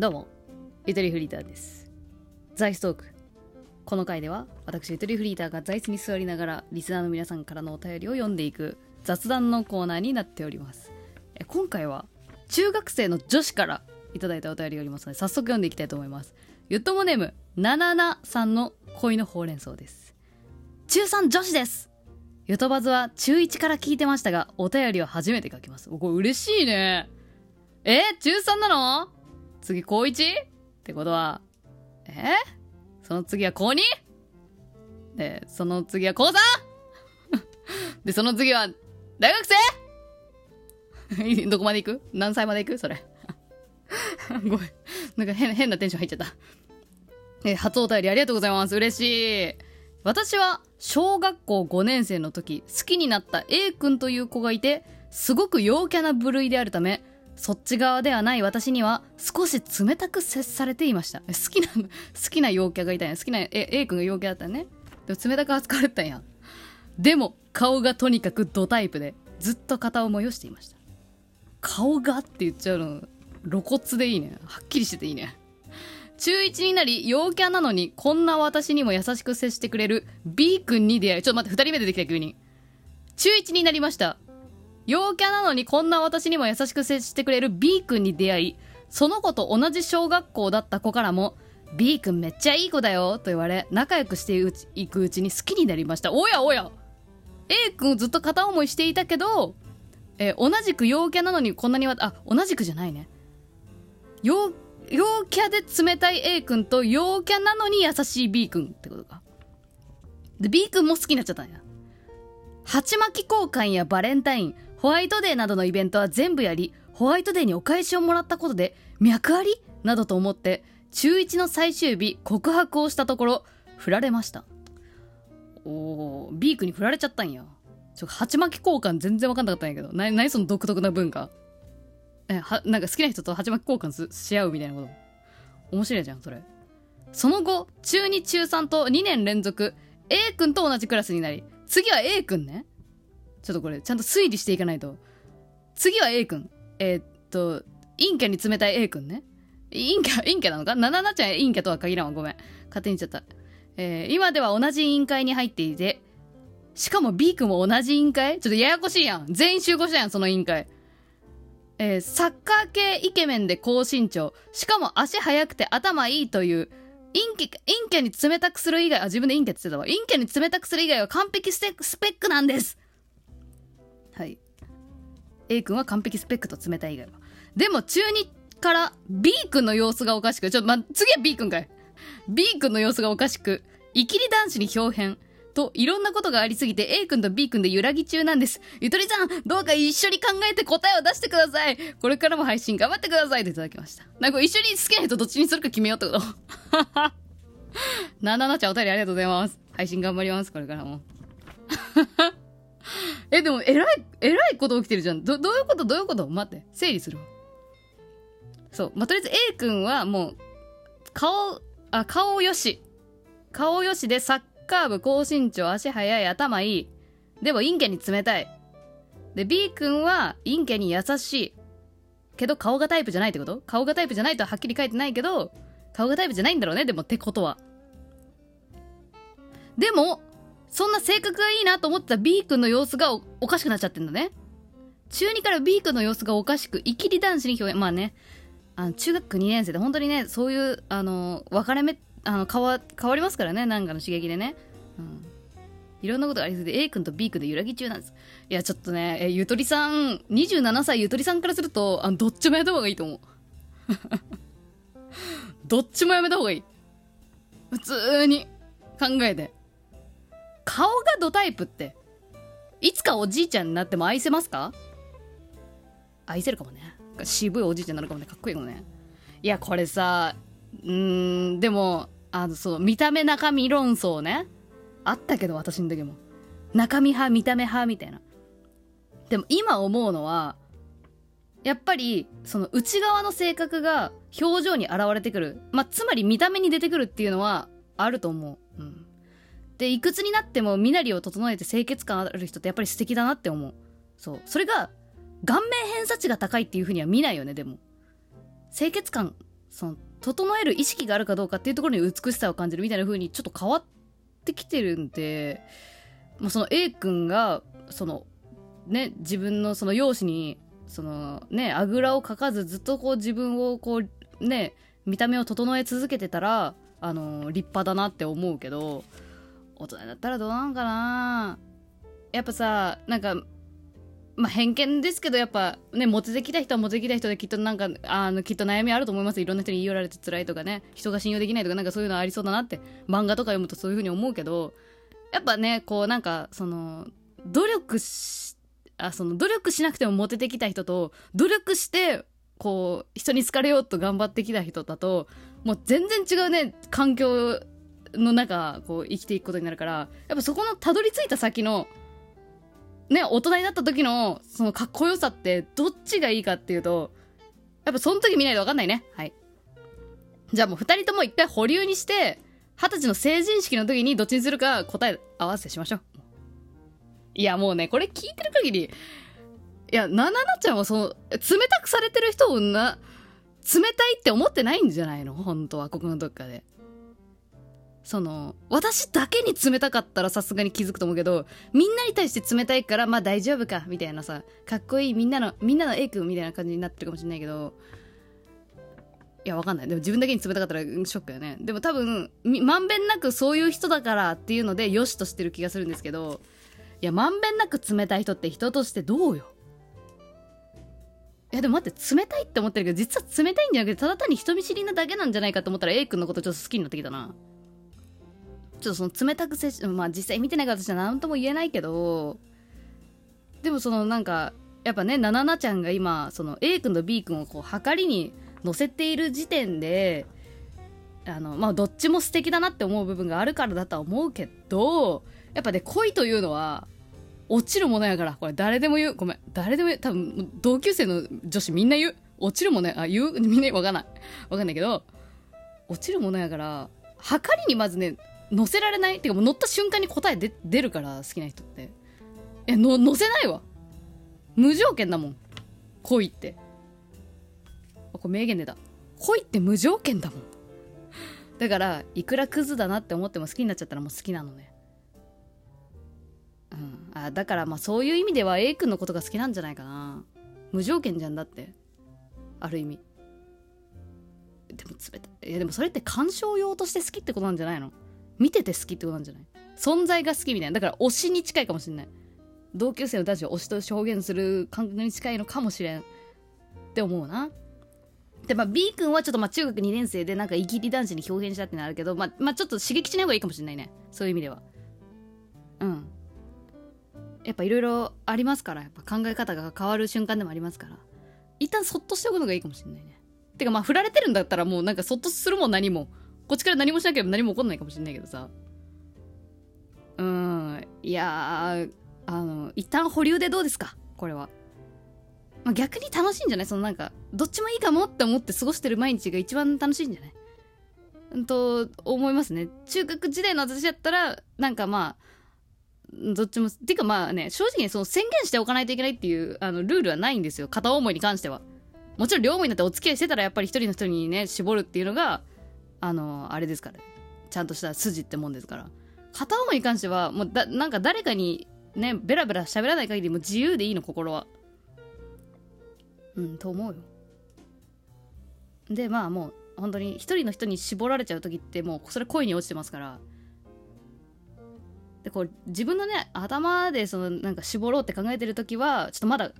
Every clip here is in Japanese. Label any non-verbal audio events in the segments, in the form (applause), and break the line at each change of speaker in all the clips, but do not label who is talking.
どうも、ゆとりフリーターです。ザイストーク。この回では、私、ゆとりフリーターが座椅子に座りながら、リスナーの皆さんからのお便りを読んでいく雑談のコーナーになっております。え今回は、中学生の女子からいただいたお便りがありますので、早速読んでいきたいと思います。ゆっともネーム、なななさんの恋のほうれん草です。中3女子ですゆとばずは中1から聞いてましたが、お便りは初めて書きます。おこれ嬉しいね。え中3なの？次高 1? ってことは、え？その次は高 2? で、その次は高 3? (laughs) で、その次は大学生？(laughs) どこまで行く？何歳まで行く？それ。(laughs) ごめん。なんか変変なテンション入っちゃった。え、初お便りありがとうございます。嬉しい。私は小学校5年生の時、好きになった A 君という子がいて、すごく陽キャな部類であるため、そっち側ではない私には少し冷たく接されていました。好きな、(laughs) 好きな陽キャがいたんや。好きな A, A 君が陽キャだったんね。でも冷たく扱われたんや。でも、顔がとにかくドタイプで、ずっと片思いをしていました。顔がって言っちゃうの、露骨でいいね。はっきりしてていいね。中1になり、陽キャなのに、こんな私にも優しく接してくれる B 君に出会い、ちょっと待って、二人目出てきた急に。中1になりました。陽キャなのにこんな私にも優しく接してくれる B 君に出会い、その子と同じ小学校だった子からも、B 君めっちゃいい子だよと言われ、仲良くしていくうちに好きになりました。おやおや !A 君をずっと片思いしていたけど、え同じく陽キャなのにこんなにわあ同じくじゃないね陽陽キャで冷たい A 君と陽キャなのに優しい B 君ってことかで B 君も好きになっちゃったんや鉢巻き交換やバレンタインホワイトデーなどのイベントは全部やりホワイトデーにお返しをもらったことで脈あり？などと思って中1の最終日告白をしたところ振られました。おー B 君に振られちゃったんや。ちょ鉢巻き交換全然分かんなかったんやけどな何その独特な文化。えはなんか好きな人と鉢巻き交換し合うみたいなこと。面白いじゃんそれ。その後中2中3と2年連続 A 君と同じクラスになり次は A 君ね。ちょっとこれちゃんと推理していかないと次は A 君えーっと陰キャに冷たい A 君ね陰キャ陰キャなのか？なななちゃん陰キャとは限らんわごめん勝手に言っちゃったえー今では同じ委員会に入っていてしかも B 君も同じ委員会？ちょっとややこしいやん。全員集合したやん、その委員会。えーサッカー系イケメンで高身長。しかも足速くて頭いいという、陰キャ、陰キャに冷たくする以外、あ、自分で陰キャって言ってたわ。陰キャに冷たくする以外は完璧ステスペックなんです。はい。A 君は完璧スペックと冷たい以外は。でも中2から B 君の様子がおかしく、ちょっとま、次は B 君かい。B 君の様子がおかしく、イキリ男子に表変。と、いろんなことがありすぎて A 君と B 君で揺らぎ中なんです。ゆとりさん、どうか一緒に考えて答えを出してください。これからも配信頑張ってくださいといただきました。なんか一緒に好きな人どっちにするか決めようってこと (laughs) なななちゃんお便りありがとうございます。配信頑張ります、これからも。(laughs) え、でも、えらい、えらいこと起きてるじゃん。ど、どういうこと？どういうこと？待って。整理するわ。そう。まあ、とりあえず A 君はもう、顔、あ、顔よし。顔よしでサッカー部、高身長、足速い、頭いい。でも陰キャに冷たい。で、B 君は陰キャに優しい。けど顔がタイプじゃないってこと？顔がタイプじゃないとははっきり書いてないけど、顔がタイプじゃないんだろうね、でもってことは。でも、そんな性格がいいなと思ってた B 君の様子がおかしくなっちゃってんだね。中2から B 君の様子がおかしく、イキリ男子に表現、まあね、あの中学2年生で本当にね、そういう、あの、分かれ目、あの、変わ、変わりますからね、なんかの刺激でね。うん。いろんなことがありすぎて A 君と B 君で揺らぎ中なんです。いや、ちょっとね、え、ゆとりさん、27歳ゆとりさんからすると、あの、どっちもやめた方がいいと思う。(laughs) どっちもやめた方がいい。普通に考えて。顔がドタイプって、いつかおじいちゃんになっても愛せますか？愛せるかもね。渋いおじいちゃんになるかもね。かっこいいかもね。いや、これさ、うーん、でも、あの、そう、見た目中身論争ね。あったけど、私の時も。中身派、見た目派、みたいな。でも今思うのは、やっぱり、その内側の性格が表情に現れてくる。まあ、つまり見た目に出てくるっていうのはあると思う。うん。で、いくつになっても身なりを整えて清潔感ある人ってやっぱり素敵だなって思う。そう。それが、顔面偏差値が高いっていうふうには見ないよね、でも。清潔感その整える意識があるかどうかっていうところに美しさを感じるみたいな風にちょっと変わってきてるんで、まあ、その A 君がそのね自分のその容姿にそのねあぐらをかかずずっとこう自分をこうね見た目を整え続けてたらあの立派だなって思うけど大人だったらどうなのかな。やっぱさなんかまあ、偏見ですけどやっぱねモテてきた人はモテてきた人できっとなんかあのきっと悩みあると思います。いろんな人に言い寄られて辛いとかね。人が信用できないとかなんかそういうのありそうだなって漫画とか読むとそういうふうに思うけどやっぱねこうなんかその努力しあその努力しなくてもモテてきた人と努力してこう人に好かれようと頑張ってきた人だともう全然違うね環境の中こう生きていくことになるからやっぱそこのたどり着いた先のね、大人になった時の、そのかっこよさって、どっちがいいかっていうと、やっぱその時見ないとわかんないね。はい。じゃあもう二人とも一回保留にして、二十歳の成人式の時にどっちにするか答え合わせしましょう。いやもうね、これ聞いてる限り、いや、なななちゃんはその、冷たくされてる人をな、冷たいって思ってないんじゃないの？本当は、ここのどっかで。その、私だけに冷たかったらさすがに気づくと思うけど、みんなに対して冷たいから、まあ大丈夫か、みたいなさ、かっこいいみんなの、みんなの A 君みたいな感じになってるかもしれないけど、いや、わかんない。でも自分だけに冷たかったらショックよね。でも多分、まんべんなくそういう人だからっていうので、よしとしてる気がするんですけど、いや、まんべんなく冷たい人って人としてどうよ？いやでも待って冷たいって思ってるけど実は冷たいんじゃなくてただ単に人見知りなだけなんじゃないかと思ったら A 君のことちょっと好きになってきたなちょっとその冷たく接しまあ実際見てないから私は何とも言えないけどでもそのなんかやっぱねなななちゃんが今その A 君と B 君をこう測りに乗せている時点であのまあどっちも素敵だなって思う部分があるからだとは思うけどやっぱね恋というのは落ちるものやからこれ誰でも言う。ごめん誰でも言う。多分同級生の女子みんな言う。落ちるものやあ言う？みんなわかんない。わかんないけど落ちるものやから測りにまずね乗せられない？っていうかもう乗った瞬間に答えで出るから好きな人って。えの乗せないわ。無条件だもん。恋って。あこれ名言出た。恋って無条件だもん。だからいくらクズだなって思っても好きになっちゃったらもう好きなのね。うん。あだからまあそういう意味では A 君のことが好きなんじゃないかな。無条件じゃんだって。ある意味。でも冷たいいやでもそれって鑑賞用として好きってことなんじゃないの？見てて好きってことなんじゃない？存在が好きみたいな。だから推しに近いかもしれない。同級生の男子を推しと表現する感覚に近いのかもしれんって思うな。でまあ B 君はちょっとまあ中学2年生でなんかイキリ男子に表現したってのあるけどまあ、まあ、ちょっと刺激しない方がいいかもしれないね。そういう意味では。うん。やっぱいろいろありますから。やっぱ考え方が変わる瞬間でもありますから。一旦そっとしておくのがいいかもしれないね。てかまあ振られてるんだったらもうなんかそっとするも何も。こっちから何もしなければ何も起こんないかもしれないけどさ。うん、いやあの、一旦保留でどうですか？これは。まあ、逆に楽しいんじゃない？そのなんか、どっちもいいかもって思って過ごしてる毎日が一番楽しいんじゃない？うんと、思いますね。中学時代の私だったら、なんかまあ、どっちも、てかまあね、正直にその宣言しておかないといけないっていうあのルールはないんですよ。片思いに関しては。もちろん両思いになってお付き合いしてたらやっぱり一人の人にね、絞るっていうのが、あのあれですから。ちゃんとした筋ってもんですから。片思いに関してはもうだなんか誰かにねベラベラ喋らない限りも自由でいいの心は。うんと思うよ。でまあもう本当に一人の人に絞られちゃう時ってもうそれ恋に落ちてますから。でこう自分のね頭でそのなんか絞ろうって考えてる時はちょっとまだ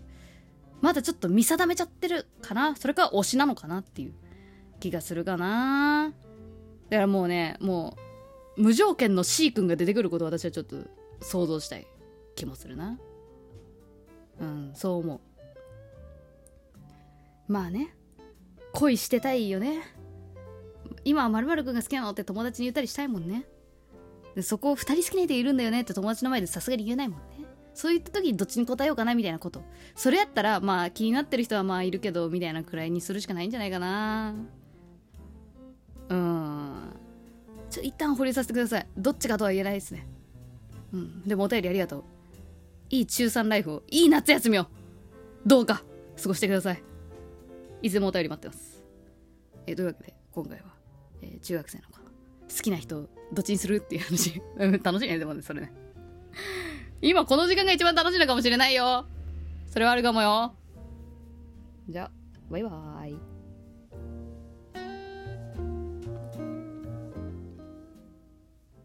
まだちょっと見定めちゃってるかな。それか推しなのかなっていう気がするかな。だからもうねもう無条件の C 君が出てくることを私はちょっと想像したい気もするな。うんそう思う。まあね恋してたいよね。今はまるくんが好きなのって友達に言ったりしたいもんね。でそこを2人好きな人いるんだよねって友達の前でさすがに言えないもんね。そういった時にどっちに答えようかなみたいなこと。それやったらまあ気になってる人はまあいるけどみたいなくらいにするしかないんじゃないかな。うん。ちょ一旦保留させてください。どっちかとは言えないですね。うん。でもお便りありがとう。いい中3ライフをいい夏休みを。どうか過ごしてください。いつでもお便り待ってます。えというわけで今回は、えー中学生の子。好きな人どっちにするっていう話。う (laughs) ん楽しいねでもねそれね。今この時間が一番楽しいのかもしれないよ。それはあるかもよ。じゃあバイバーイ。